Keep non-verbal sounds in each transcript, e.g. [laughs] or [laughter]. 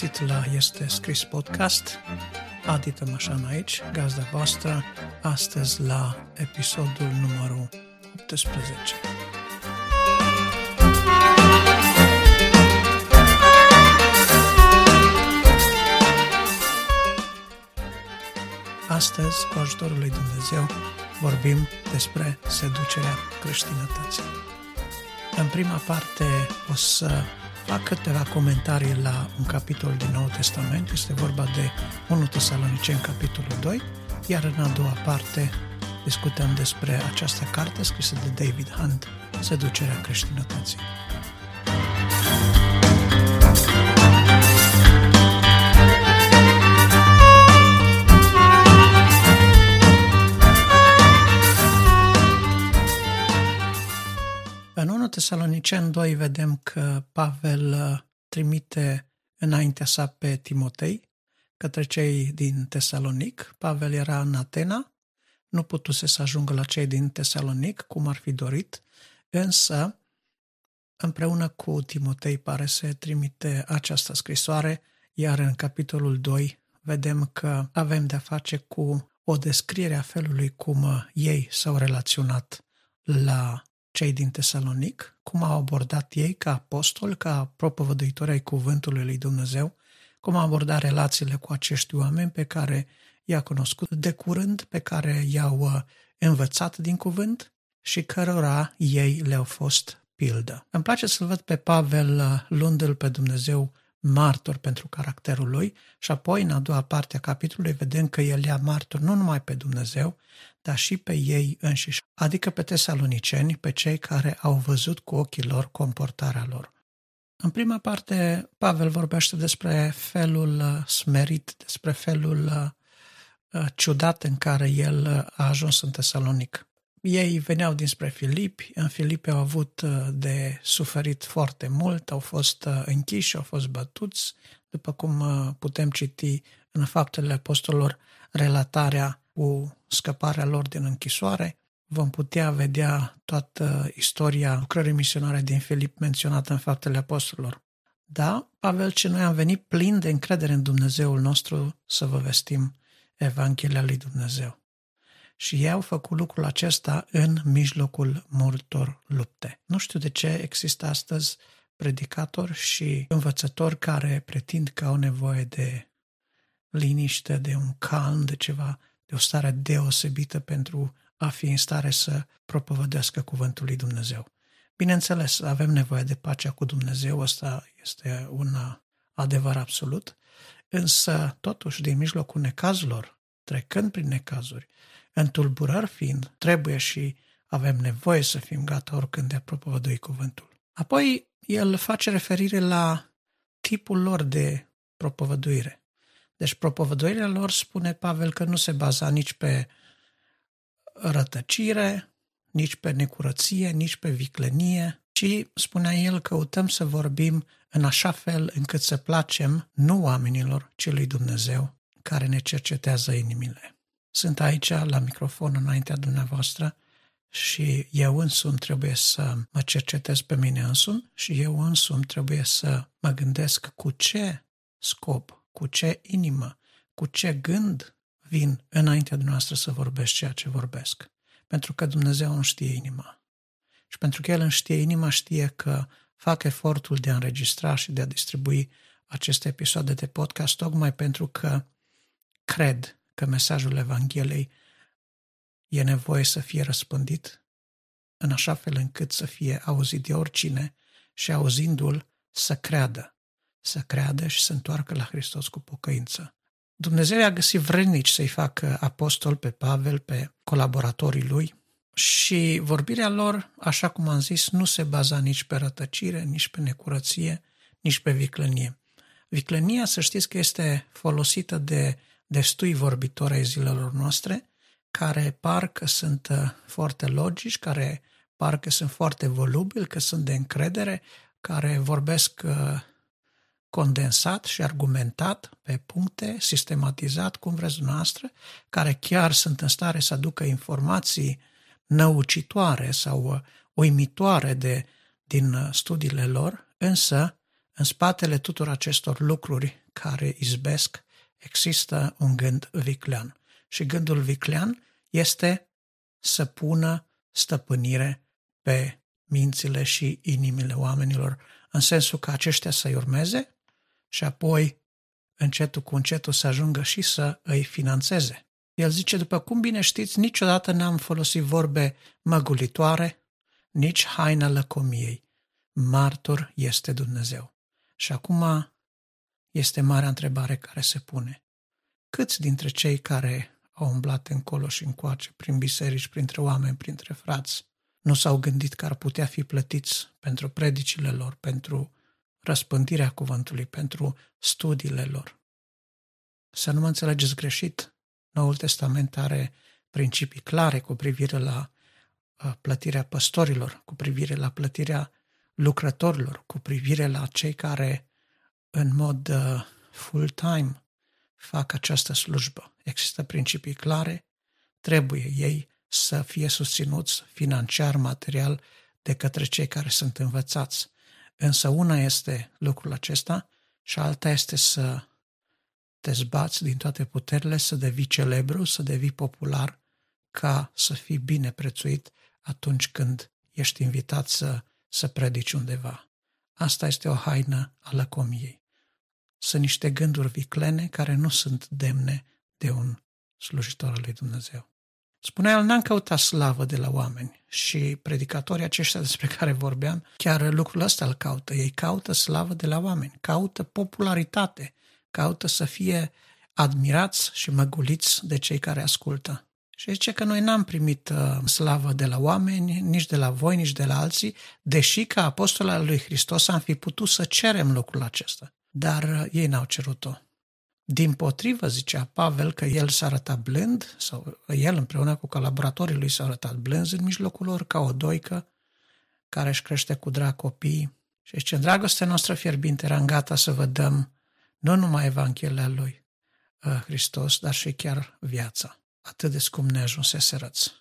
găsit la Este Scris Podcast. Adi Tămășan aici, gazda voastră, astăzi la episodul numărul 18. Astăzi, cu ajutorul lui Dumnezeu, vorbim despre seducerea creștinătății. În prima parte o să fac câteva comentarii la un capitol din Noul Testament, este vorba de 1 Tesaloniceni, capitolul 2, iar în a doua parte discutăm despre această carte scrisă de David Hunt, Seducerea creștinătății. În 1 Tesalonicen 2 vedem că Pavel uh, trimite înaintea sa pe Timotei către cei din Tesalonic. Pavel era în Atena, nu putuse să ajungă la cei din Tesalonic, cum ar fi dorit, însă împreună cu Timotei pare să trimite această scrisoare, iar în capitolul 2 vedem că avem de-a face cu o descriere a felului cum ei s-au relaționat la cei din Tesalonic, cum au abordat ei ca apostol, ca propovăduitori ai cuvântului lui Dumnezeu, cum au abordat relațiile cu acești oameni pe care i-a cunoscut de curând, pe care i-au uh, învățat din cuvânt și cărora ei le-au fost pildă. Îmi place să-l văd pe Pavel uh, luându-l pe Dumnezeu martor pentru caracterul lui și apoi în a doua parte a capitolului vedem că el ia martor nu numai pe Dumnezeu, dar și pe ei înșiși, adică pe tesaloniceni, pe cei care au văzut cu ochii lor comportarea lor. În prima parte, Pavel vorbește despre felul uh, smerit, despre felul uh, uh, ciudat în care el a ajuns în Tesalonic. Ei veneau dinspre Filipi, în Filipi au avut de suferit foarte mult, au fost închiși, au fost bătuți, după cum putem citi în faptele apostolilor relatarea cu scăparea lor din închisoare, vom putea vedea toată istoria lucrării misionare din Filip menționată în faptele apostolilor. Da, Pavel ce noi am venit plin de încredere în Dumnezeul nostru să vă vestim Evanghelia lui Dumnezeu. Și ei au făcut lucrul acesta în mijlocul multor lupte. Nu știu de ce există astăzi predicatori și învățători care pretind că au nevoie de liniște, de un calm, de ceva de o stare deosebită pentru a fi în stare să propovădească cuvântul lui Dumnezeu. Bineînțeles, avem nevoie de pacea cu Dumnezeu, asta este un adevăr absolut, însă, totuși, din mijlocul necazurilor, trecând prin necazuri, întulburări fiind, trebuie și avem nevoie să fim gata oricând de a propovădui cuvântul. Apoi, el face referire la tipul lor de propovăduire. Deci propovăduirea lor, spune Pavel, că nu se baza nici pe rătăcire, nici pe necurăție, nici pe viclenie, ci, spunea el, căutăm să vorbim în așa fel încât să placem nu oamenilor, ci lui Dumnezeu, care ne cercetează inimile. Sunt aici la microfon înaintea dumneavoastră și eu însumi trebuie să mă cercetez pe mine însumi și eu însumi trebuie să mă gândesc cu ce scop cu ce inimă, cu ce gând vin înaintea dumneavoastră să vorbesc ceea ce vorbesc. Pentru că Dumnezeu nu știe inima. Și pentru că El îmi știe inima, știe că fac efortul de a înregistra și de a distribui aceste episoade de podcast tocmai pentru că cred că mesajul Evangheliei e nevoie să fie răspândit în așa fel încât să fie auzit de oricine și auzindu-l să creadă să creadă și să întoarcă la Hristos cu pocăință. Dumnezeu a găsit vrednici să-i facă apostol pe Pavel, pe colaboratorii lui și vorbirea lor, așa cum am zis, nu se baza nici pe rătăcire, nici pe necurăție, nici pe viclănie. Viclănia, să știți că este folosită de destui vorbitori ai zilelor noastre, care par că sunt uh, foarte logici, care par că sunt foarte volubili, că sunt de încredere, care vorbesc uh, condensat și argumentat pe puncte, sistematizat, cum vreți dumneavoastră, care chiar sunt în stare să aducă informații năucitoare sau uh, uimitoare de, din uh, studiile lor, însă În spatele tuturor acestor lucruri care izbesc există un gând viclean. Și gândul viclean este să pună stăpânire pe mințile și inimile oamenilor, în sensul că aceștia să-i urmeze și apoi încetul cu încetul să ajungă și să îi financeze. El zice, după cum bine știți, niciodată n-am folosit vorbe măgulitoare, nici haina lăcomiei. Martor este Dumnezeu. Și acum este marea întrebare care se pune. Câți dintre cei care au umblat încolo și încoace, prin biserici, printre oameni, printre frați, nu s-au gândit că ar putea fi plătiți pentru predicile lor, pentru răspândirea cuvântului, pentru studiile lor. Să nu mă înțelegeți greșit, Noul Testament are principii clare cu privire la uh, plătirea păstorilor, cu privire la plătirea lucrătorilor, cu privire la cei care în mod uh, full-time fac această slujbă. Există principii clare, trebuie ei să fie susținuți financiar, material, de către cei care sunt învățați. Însă una este lucrul acesta și alta este să te zbați din toate puterile, să devii celebru, să devii popular, ca să fii bine prețuit atunci când ești invitat să, să predici undeva. Asta este o haină a lăcomiei. Sunt niște gânduri viclene care nu sunt demne de un slujitor al lui Dumnezeu. Spunea el, n-am căutat slavă de la oameni și predicatorii aceștia despre [laughs] care vorbeam, chiar lucrul ăsta îl caută. Ei caută slavă de la oameni, caută popularitate, caută să fie admirați și măguliți de cei care ascultă. Și zice că noi n-am primit uh, slavă de la oameni, nici de la voi, nici de la alții, deși ca apostol al lui Hristos am fi putut să cerem lucrul acesta. Dar uh, ei n-au cerut-o. Din potrivă, zicea Pavel că el s-a arătat blând, sau el împreună cu colaboratorii lui s-a arătat blând în mijlocul lor, ca o doică care își crește cu drag copiii. Și zice, dragostea noastră fierbinte era gata să vă dăm nu numai Evanghelia lui uh, Hristos, dar și chiar viața. Atât de scump ne ajunsese răți.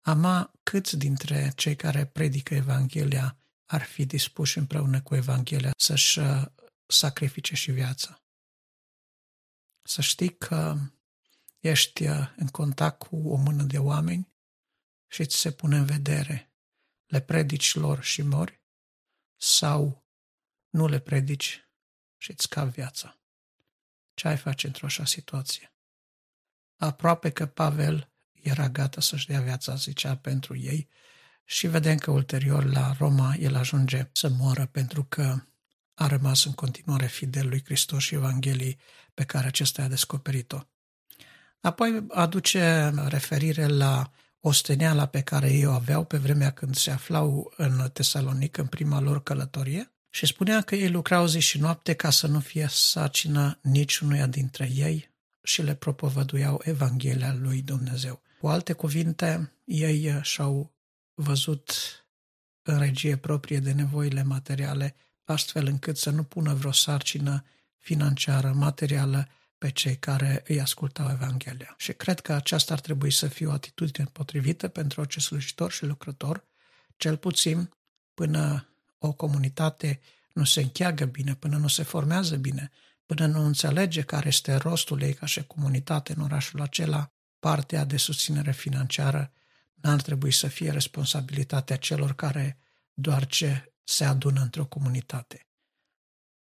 Ama câți dintre cei care predică Evanghelia ar fi dispuși împreună cu Evanghelia să-și uh, sacrifice și viața? Să știi că ești uh, în contact cu o mână de oameni și ți se pune în vedere. Le predici lor și mori sau nu le predici și îți scapi viața. Ce ai face într-o așa situație? Aproape că Pavel era gata să-și dea viața, zicea, pentru ei și vedem că ulterior la Roma el ajunge să moară pentru că a rămas în continuare fidel lui Hristos și Evangheliei pe care acesta a descoperit-o. Apoi aduce referire la osteneala pe care ei o aveau pe vremea când se aflau în Tesalonic, în prima lor călătorie, și spunea că ei lucrau zi și noapte ca să nu fie sarcină niciunuia dintre ei și le propovăduiau Evanghelia lui Dumnezeu. Cu alte cuvinte, ei și-au văzut în regie proprie de nevoile materiale, astfel încât să nu pună vreo sarcină financiară, materială pe cei care îi ascultau Evanghelia. Și cred că aceasta ar trebui să fie o atitudine potrivită pentru orice slujitor și lucrător, cel puțin până o comunitate nu se încheagă bine, până nu se formează bine, până nu înțelege care este rostul ei ca și comunitate în orașul acela, partea de susținere financiară n-ar trebui să fie responsabilitatea celor care doar ce se adună într-o comunitate.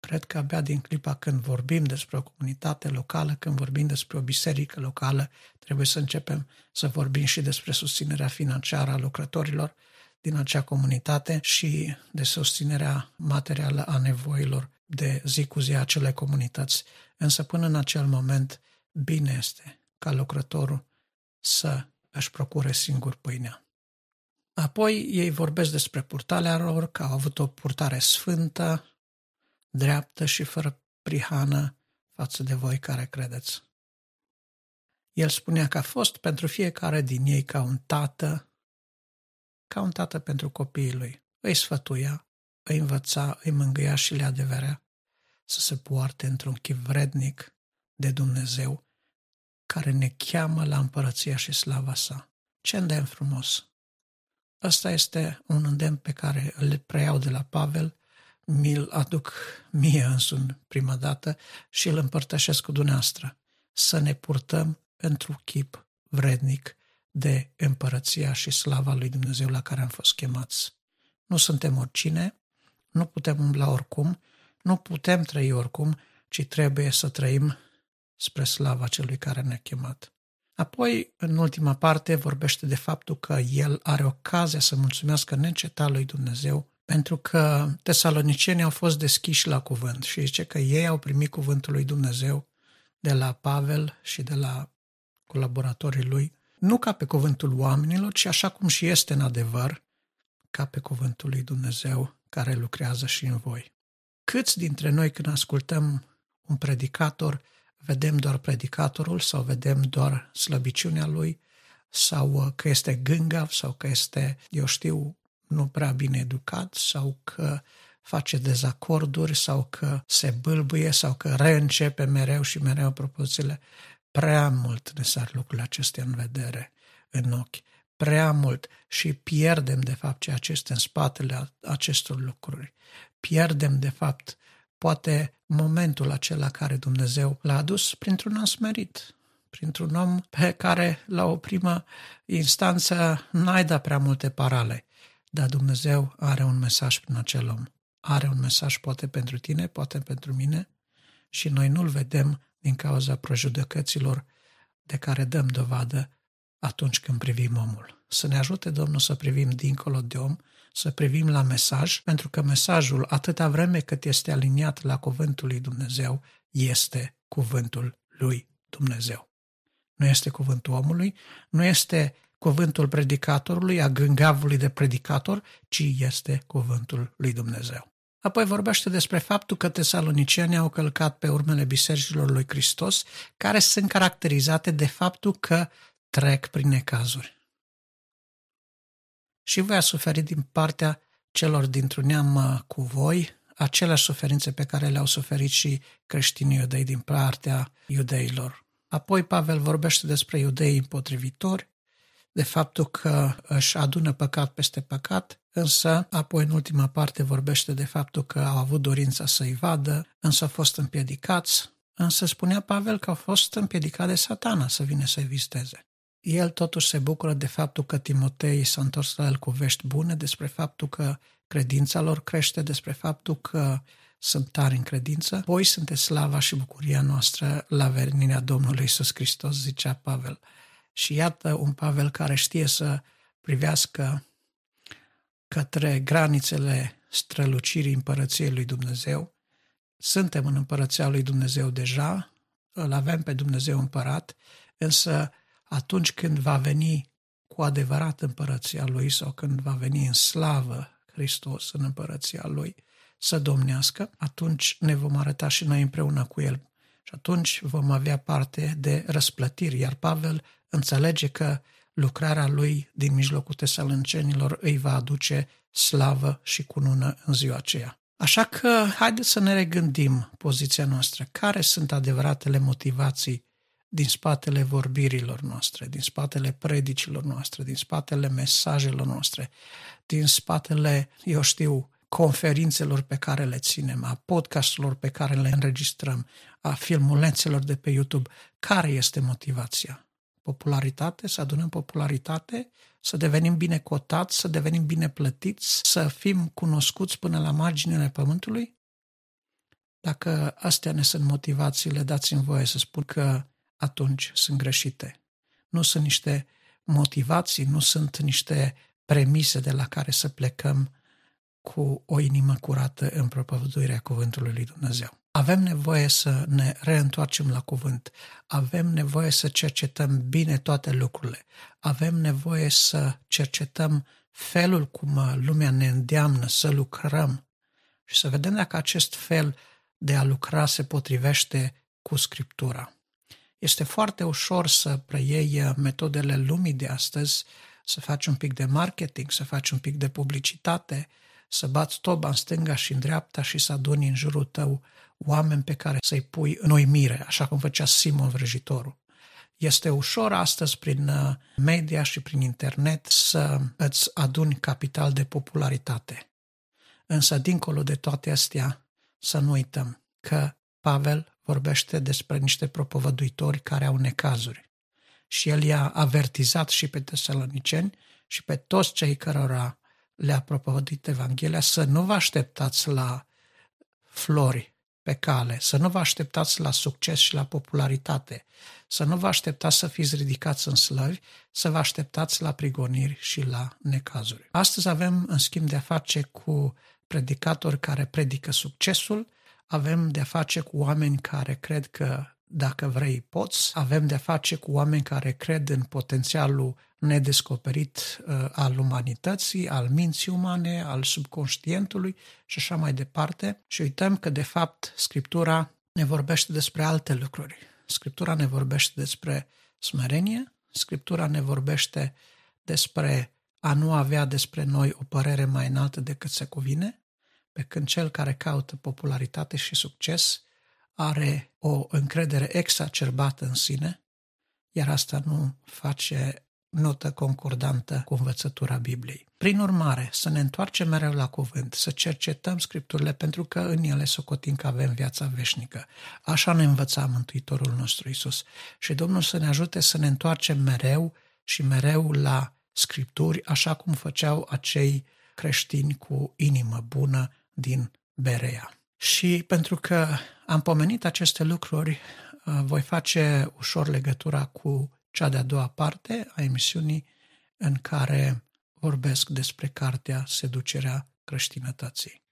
Cred că abia din clipa când vorbim despre o comunitate locală, când vorbim despre o biserică locală, trebuie să începem să vorbim și despre susținerea financiară a lucrătorilor, din acea comunitate și de susținerea materială a nevoilor de zi cu zi a acelei comunități. Însă până în acel moment, bine este ca lucrătorul să își procure singur pâinea. Apoi ei vorbesc despre purtarea lor, că au avut o purtare sfântă, dreaptă și fără prihană față de voi care credeți. El spunea că a fost pentru fiecare din ei ca un tată ca un tată pentru copiii lui. Îi sfătuia, îi învăța, îi mângâia și le adeverea să se poarte într-un chip vrednic de Dumnezeu care ne cheamă la împărăția și slava sa. Ce îndemn frumos! Ăsta este un îndemn pe care îl preiau de la Pavel, mi-l aduc mie însumi prima dată și îl împărtășesc cu dumneavoastră. Să ne purtăm într-un chip vrednic de împărăția și slava lui Dumnezeu la care am fost chemați. Nu suntem oricine, nu putem umbla oricum, nu putem trăi oricum, ci trebuie să trăim spre slava celui care ne-a chemat. Apoi, în ultima parte, vorbește de faptul că el are ocazia să mulțumească neîncetat lui Dumnezeu pentru că tesalonicienii au fost deschiși la cuvânt și zice că ei au primit cuvântul lui Dumnezeu de la Pavel și de la colaboratorii lui, nu ca pe cuvântul oamenilor, ci așa cum și este în adevăr, ca pe cuvântul lui Dumnezeu care lucrează și în voi. Câți dintre noi când ascultăm un predicator, vedem doar predicatorul sau vedem doar slăbiciunea lui sau uh, că este gângav sau că este, eu știu, nu prea bine educat sau că face dezacorduri sau că se bâlbâie sau că reîncepe mereu și mereu propozițiile. Prea mult ne sar lucrurile acestea în vedere, în ochi. Prea mult și pierdem de fapt ceea ce este în spatele acestor lucruri. Pierdem de fapt poate momentul acela care Dumnezeu l-a adus printr-un om smerit, printr-un om pe care la o primă instanță n-ai dat prea multe parale, dar Dumnezeu are un mesaj prin acel om. Are un mesaj poate pentru tine, poate pentru mine și noi nu-l vedem din cauza prejudecăților de care dăm dovadă atunci când privim omul. Să ne ajute Domnul să privim dincolo de om, să privim la mesaj, pentru că mesajul, atâta vreme cât este aliniat la cuvântul lui Dumnezeu, este cuvântul lui Dumnezeu. Nu este cuvântul omului, nu este cuvântul predicatorului, a gângavului de predicator, ci este cuvântul lui Dumnezeu. Apoi vorbește despre faptul că tesalonicienii au călcat pe urmele bisericilor lui Hristos, care sunt caracterizate de faptul că trec prin necazuri. Și voi a suferit din partea celor dintr-un neam uh, cu voi aceleași suferințe pe care le-au suferit și creștinii iudei din partea iudeilor. Apoi Pavel vorbește despre iudei împotrivitori, de faptul că își adună păcat peste păcat, însă apoi în ultima parte vorbește de faptul că au avut dorința să-i vadă, însă au fost împiedicați, însă spunea Pavel că au fost împiedicat de satana să vină să-i viziteze. El totuși se bucură de faptul că Timotei s-a întors la el cu vești bune, despre faptul că credința lor crește, despre faptul că sunt tari în credință. Voi sunteți slava și bucuria noastră la venirea Domnului Isus Hristos, zicea Pavel. Și iată un Pavel care știe să privească către granițele strălucirii împărăției lui Dumnezeu. Suntem în împărăția lui Dumnezeu deja, îl avem pe Dumnezeu împărat, însă atunci când va veni cu adevărat împărăția lui sau când va veni în slavă Hristos în împărăția lui să domnească, atunci ne vom arăta și noi împreună cu el. Și atunci vom avea parte de răsplătiri, iar Pavel înțelege că lucrarea lui din mijlocul tesalâncenilor îi va aduce slavă și cunună în ziua aceea. Așa că haideți să ne regândim poziția noastră. Care sunt adevăratele motivații din spatele vorbirilor noastre, din spatele predicilor noastre, din spatele mesajelor noastre, din spatele, eu știu, conferințelor pe care le ținem, a podcasturilor pe care le înregistrăm, a filmulețelor de pe YouTube. Care este motivația? popularitate, să adunăm popularitate, să devenim bine cotați, să devenim bine plătiți, să fim cunoscuți până la marginile pământului? Dacă astea ne sunt motivațiile, dați-mi voie să spun că atunci sunt greșite. Nu sunt niște motivații, nu sunt niște premise de la care să plecăm cu o inimă curată în propovăduirea cuvântului lui Dumnezeu. Avem nevoie să ne reîntoarcem la cuvânt. Avem nevoie să cercetăm bine toate lucrurile. Avem nevoie să cercetăm felul cum lumea ne îndeamnă să lucrăm și să vedem dacă acest fel de a lucra se potrivește cu Scriptura. Este foarte ușor să preiei metodele lumii de astăzi, să faci un pic de marketing, să faci un pic de publicitate, să bați toba în stânga și în dreapta și să aduni în jurul tău oameni pe care să-i pui în oimire, așa cum făcea Simon Vrăjitorul. Este ușor astăzi prin uh, media și prin internet să îți aduni capital de popularitate. Însă, dincolo de toate astea, să nu uităm că Pavel vorbește despre niște propovăduitori care au necazuri. Și el i-a avertizat și pe tesaloniceni și pe toți cei cărora le-a propovăduit Evanghelia să nu vă așteptați la flori pe cale, să nu vă așteptați la succes și la popularitate, să nu vă așteptați să fiți ridicați în slăvi, să vă așteptați la prigoniri și la necazuri. Astăzi avem, în schimb, de a face cu predicatori care predică succesul, avem de a face cu oameni care cred că dacă vrei, poți. Avem de-a face cu oameni care cred în potențialul nedescoperit uh, al umanității, al minții umane, al subconștientului și așa mai departe. Și uităm că, de fapt, Scriptura ne vorbește despre alte lucruri. Scriptura ne vorbește despre smerenie, Scriptura ne vorbește despre a nu avea despre noi o părere mai înaltă decât se cuvine, pe când cel care caută popularitate și succes are o încredere exacerbată în sine, iar asta nu face notă concordantă cu învățătura Bibliei. Prin urmare, să ne întoarcem mereu la cuvânt, să cercetăm Scripturile pentru că în ele socotim că avem viața veșnică. Așa ne învăța Mântuitorul nostru Isus. Și Domnul să ne ajute să ne întoarcem mereu și mereu la Scripturi, așa cum făceau acei creștini cu inimă bună din Berea. Și pentru că am pomenit aceste lucruri, uh, voi face ușor legătura cu cea de-a doua parte a emisiunii în care vorbesc despre cartea Seducerea creștinătății.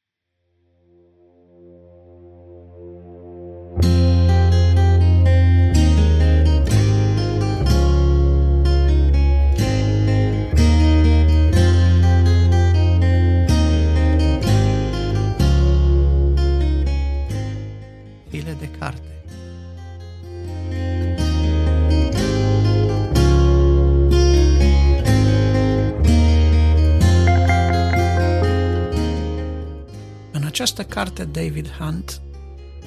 Această carte, David Hunt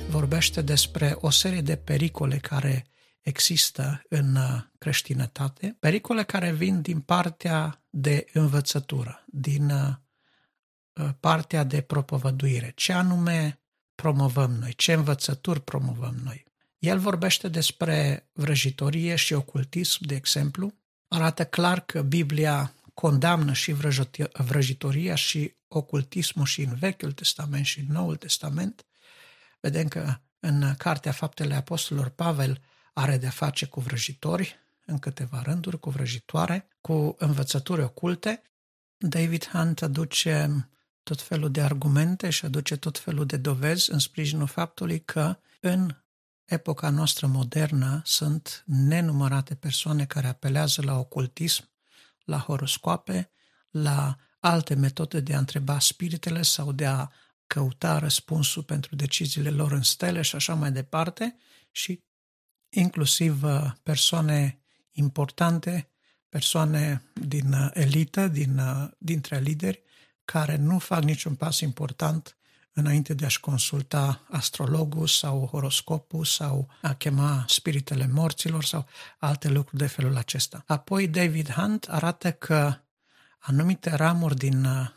vorbește despre o serie de pericole care există în uh, creștinătate, pericole care vin din partea de învățătură, din uh, uh, partea de propovăduire. Ce anume promovăm noi, ce învățături promovăm noi. El vorbește despre vrăjitorie și ocultism, de exemplu. Arată clar că Biblia condamnă și vrăjitoria și ocultismul și în Vechiul Testament și în Noul Testament. Vedem că în Cartea Faptele Apostolilor Pavel are de face cu vrăjitori, în câteva rânduri, cu vrăjitoare, cu învățături oculte. David Hunt aduce tot felul de argumente și aduce tot felul de dovezi în sprijinul faptului că în epoca noastră modernă sunt nenumărate persoane care apelează la ocultism, la horoscoape, la alte metode de a întreba spiritele sau de a căuta răspunsul pentru deciziile lor în stele și așa mai departe. Și inclusiv uh, persoane importante, persoane din uh, elită, din, uh, dintre lideri, care nu fac niciun pas important înainte de a-și consulta astrologul sau horoscopul sau a chema spiritele morților sau alte lucruri de felul acesta. Apoi David Hunt arată că anumite ramuri din uh,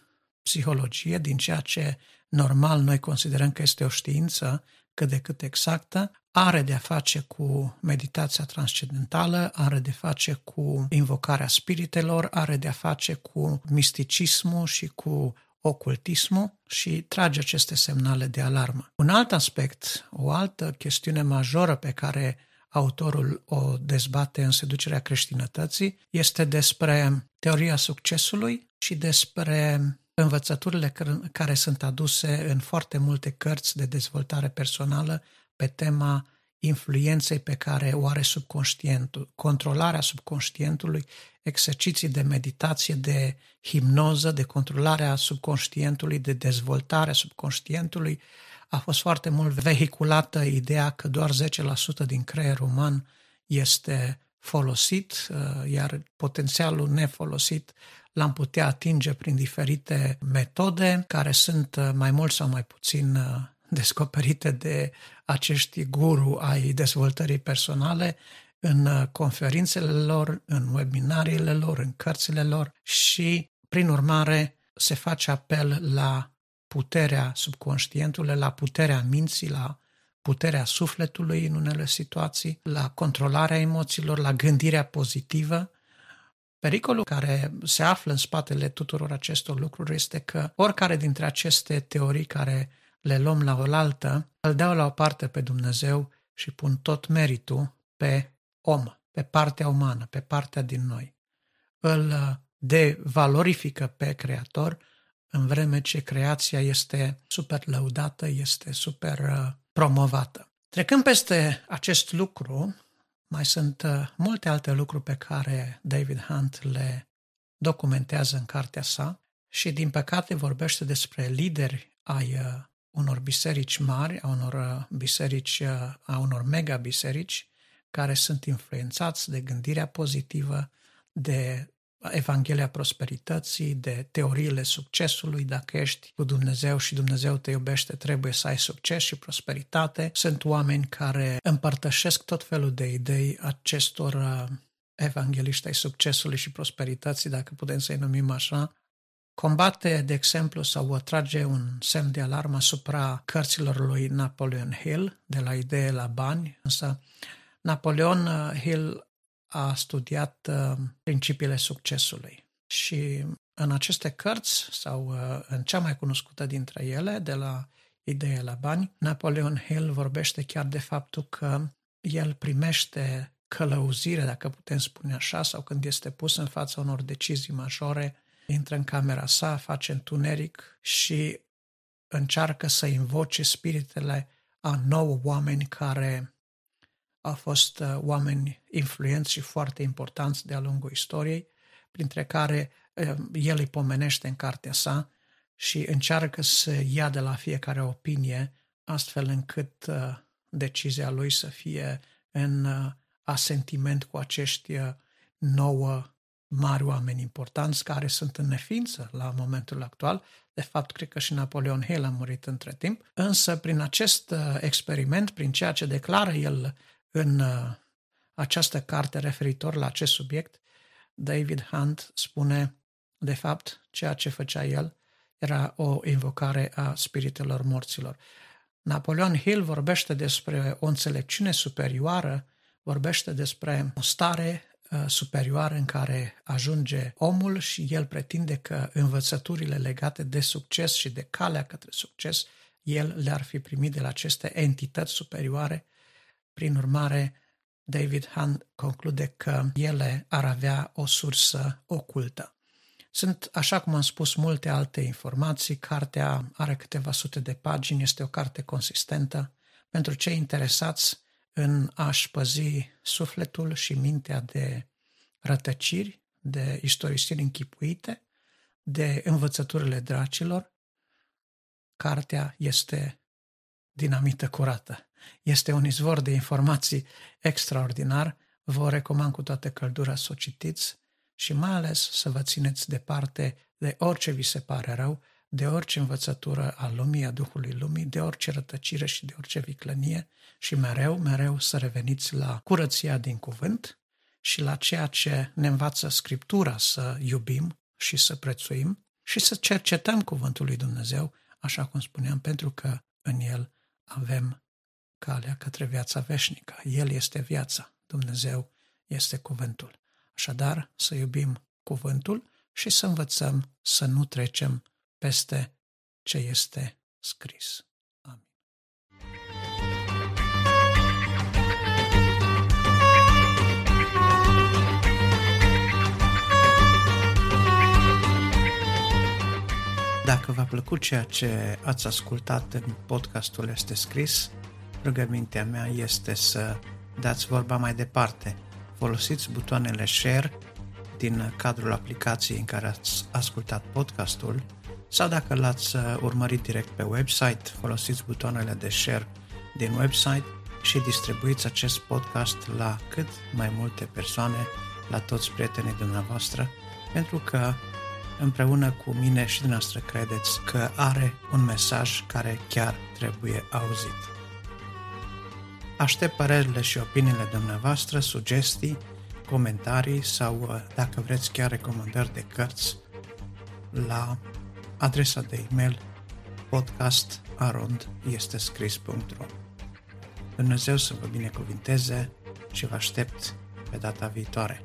psihologie, din ceea ce normal noi considerăm că este o știință cât de cât exactă, are de a face cu meditația transcendentală, are de a face cu invocarea spiritelor, are de a face cu misticismul și cu ocultismul și trage aceste semnale de alarmă. Un alt aspect, o altă chestiune majoră pe care autorul o dezbate în seducerea creștinătății este despre teoria succesului și despre învățăturile care sunt aduse în foarte multe cărți de dezvoltare personală pe tema influenței pe care o are subconștientul, controlarea subconștientului, exerciții de meditație, de hipnoză, de controlarea subconștientului, de dezvoltarea subconștientului. A fost foarte mult vehiculată ideea că doar 10% din creierul uman este folosit, uh, iar potențialul nefolosit l-am putea atinge prin diferite metode care sunt uh, mai mult sau mai puțin uh, descoperite de acești guru ai dezvoltării personale în uh, conferințele lor, în webinariile lor, în cărțile lor și, prin urmare, se face apel la puterea subconștientului, la puterea minții, la puterea sufletului în unele situații, la controlarea emoțiilor, la gândirea pozitivă. Pericolul care se află în spatele tuturor acestor lucruri este că oricare dintre aceste teorii care le luăm la oaltă, îl dau la o parte pe Dumnezeu și pun tot meritul pe om, pe partea umană, pe partea din noi. Îl devalorifică pe Creator, în vreme ce creația este super lăudată, este super uh, promovată. Trecând peste acest lucru, mai sunt uh, multe alte lucruri pe care David Hunt le documentează în cartea sa și, din păcate, vorbește despre lideri ai uh, unor biserici mari, a unor biserici, a unor mega biserici, care sunt influențați de gândirea pozitivă, de Evanghelia prosperității, de teoriile succesului, dacă ești cu Dumnezeu și Dumnezeu te iubește, trebuie să ai succes și prosperitate. Sunt oameni care împărtășesc tot felul de idei acestor uh, evangeliști ai succesului și prosperității, dacă putem să-i numim așa, combate, de exemplu, sau trage un semn de alarmă asupra cărților lui Napoleon Hill, de la idee la bani, însă Napoleon uh, Hill a studiat uh, principiile succesului. Și în aceste cărți, sau uh, în cea mai cunoscută dintre ele, de la Ideea la bani, Napoleon Hill vorbește chiar de faptul că el primește călăuzire, dacă putem spune așa, sau când este pus în fața unor decizii majore, intră în camera sa, face întuneric și încearcă să invoce spiritele a nouă oameni care au fost uh, oameni influenți și foarte importanți de-a lungul istoriei, printre care uh, el îi pomenește în cartea sa și încearcă să ia de la fiecare opinie, astfel încât uh, decizia lui să fie în asentiment cu acești nouă mari oameni importanți care sunt în neființă la momentul actual. De fapt, cred că și Napoleon Hill a murit între timp. Însă, prin acest experiment, prin ceea ce declară el în uh, această carte referitor la acest subiect, David Hunt spune, de fapt, ceea ce făcea el era o invocare a spiritelor morților. Napoleon Hill vorbește despre o înțelepciune superioară, vorbește despre o stare uh, superioară în care ajunge omul și el pretinde că învățăturile legate de succes și de calea către succes, el le-ar fi primit de la aceste entități superioare prin urmare, David Hunt conclude că ele ar avea o sursă ocultă. Sunt, așa cum am spus, multe alte informații. Cartea are câteva sute de pagini, este o carte consistentă. Pentru cei interesați în a-și păzi sufletul și mintea de rătăciri, de istorisiri închipuite, de învățăturile dracilor, cartea este dinamită curată. Este un izvor de informații extraordinar. Vă recomand cu toată căldura să o citiți și mai ales să vă țineți departe de orice vi se pare rău, de orice învățătură a lumii, a Duhului lumii, de orice rătăcire și de orice viclănie și mereu, mereu să reveniți la curăția din cuvânt și la ceea ce ne învață Scriptura să iubim și să prețuim și să cercetăm cuvântul lui Dumnezeu, așa cum spuneam, pentru că în el avem calea către viața veșnică. El este viața, Dumnezeu este cuvântul. Așadar, să iubim cuvântul și să învățăm să nu trecem peste ce este scris. Amin. Dacă v-a plăcut ceea ce ați ascultat în podcastul Este Scris, rugămintea mea este să dați vorba mai departe. Folosiți butoanele share din cadrul aplicației în care ați ascultat podcastul sau dacă l-ați uh, urmărit direct pe website, folosiți butoanele de share din website și distribuiți acest podcast la cât mai multe persoane, la toți prietenii dumneavoastră, pentru că împreună cu mine și dumneavoastră credeți că are un mesaj care chiar trebuie auzit. Aștept părerile și opiniile dumneavoastră, sugestii, comentarii sau, uh, dacă vreți, chiar recomandări de cărți la adresa de e-mail podcast arond este scris.ro Dumnezeu să vă binecuvinteze și vă aștept pe data viitoare.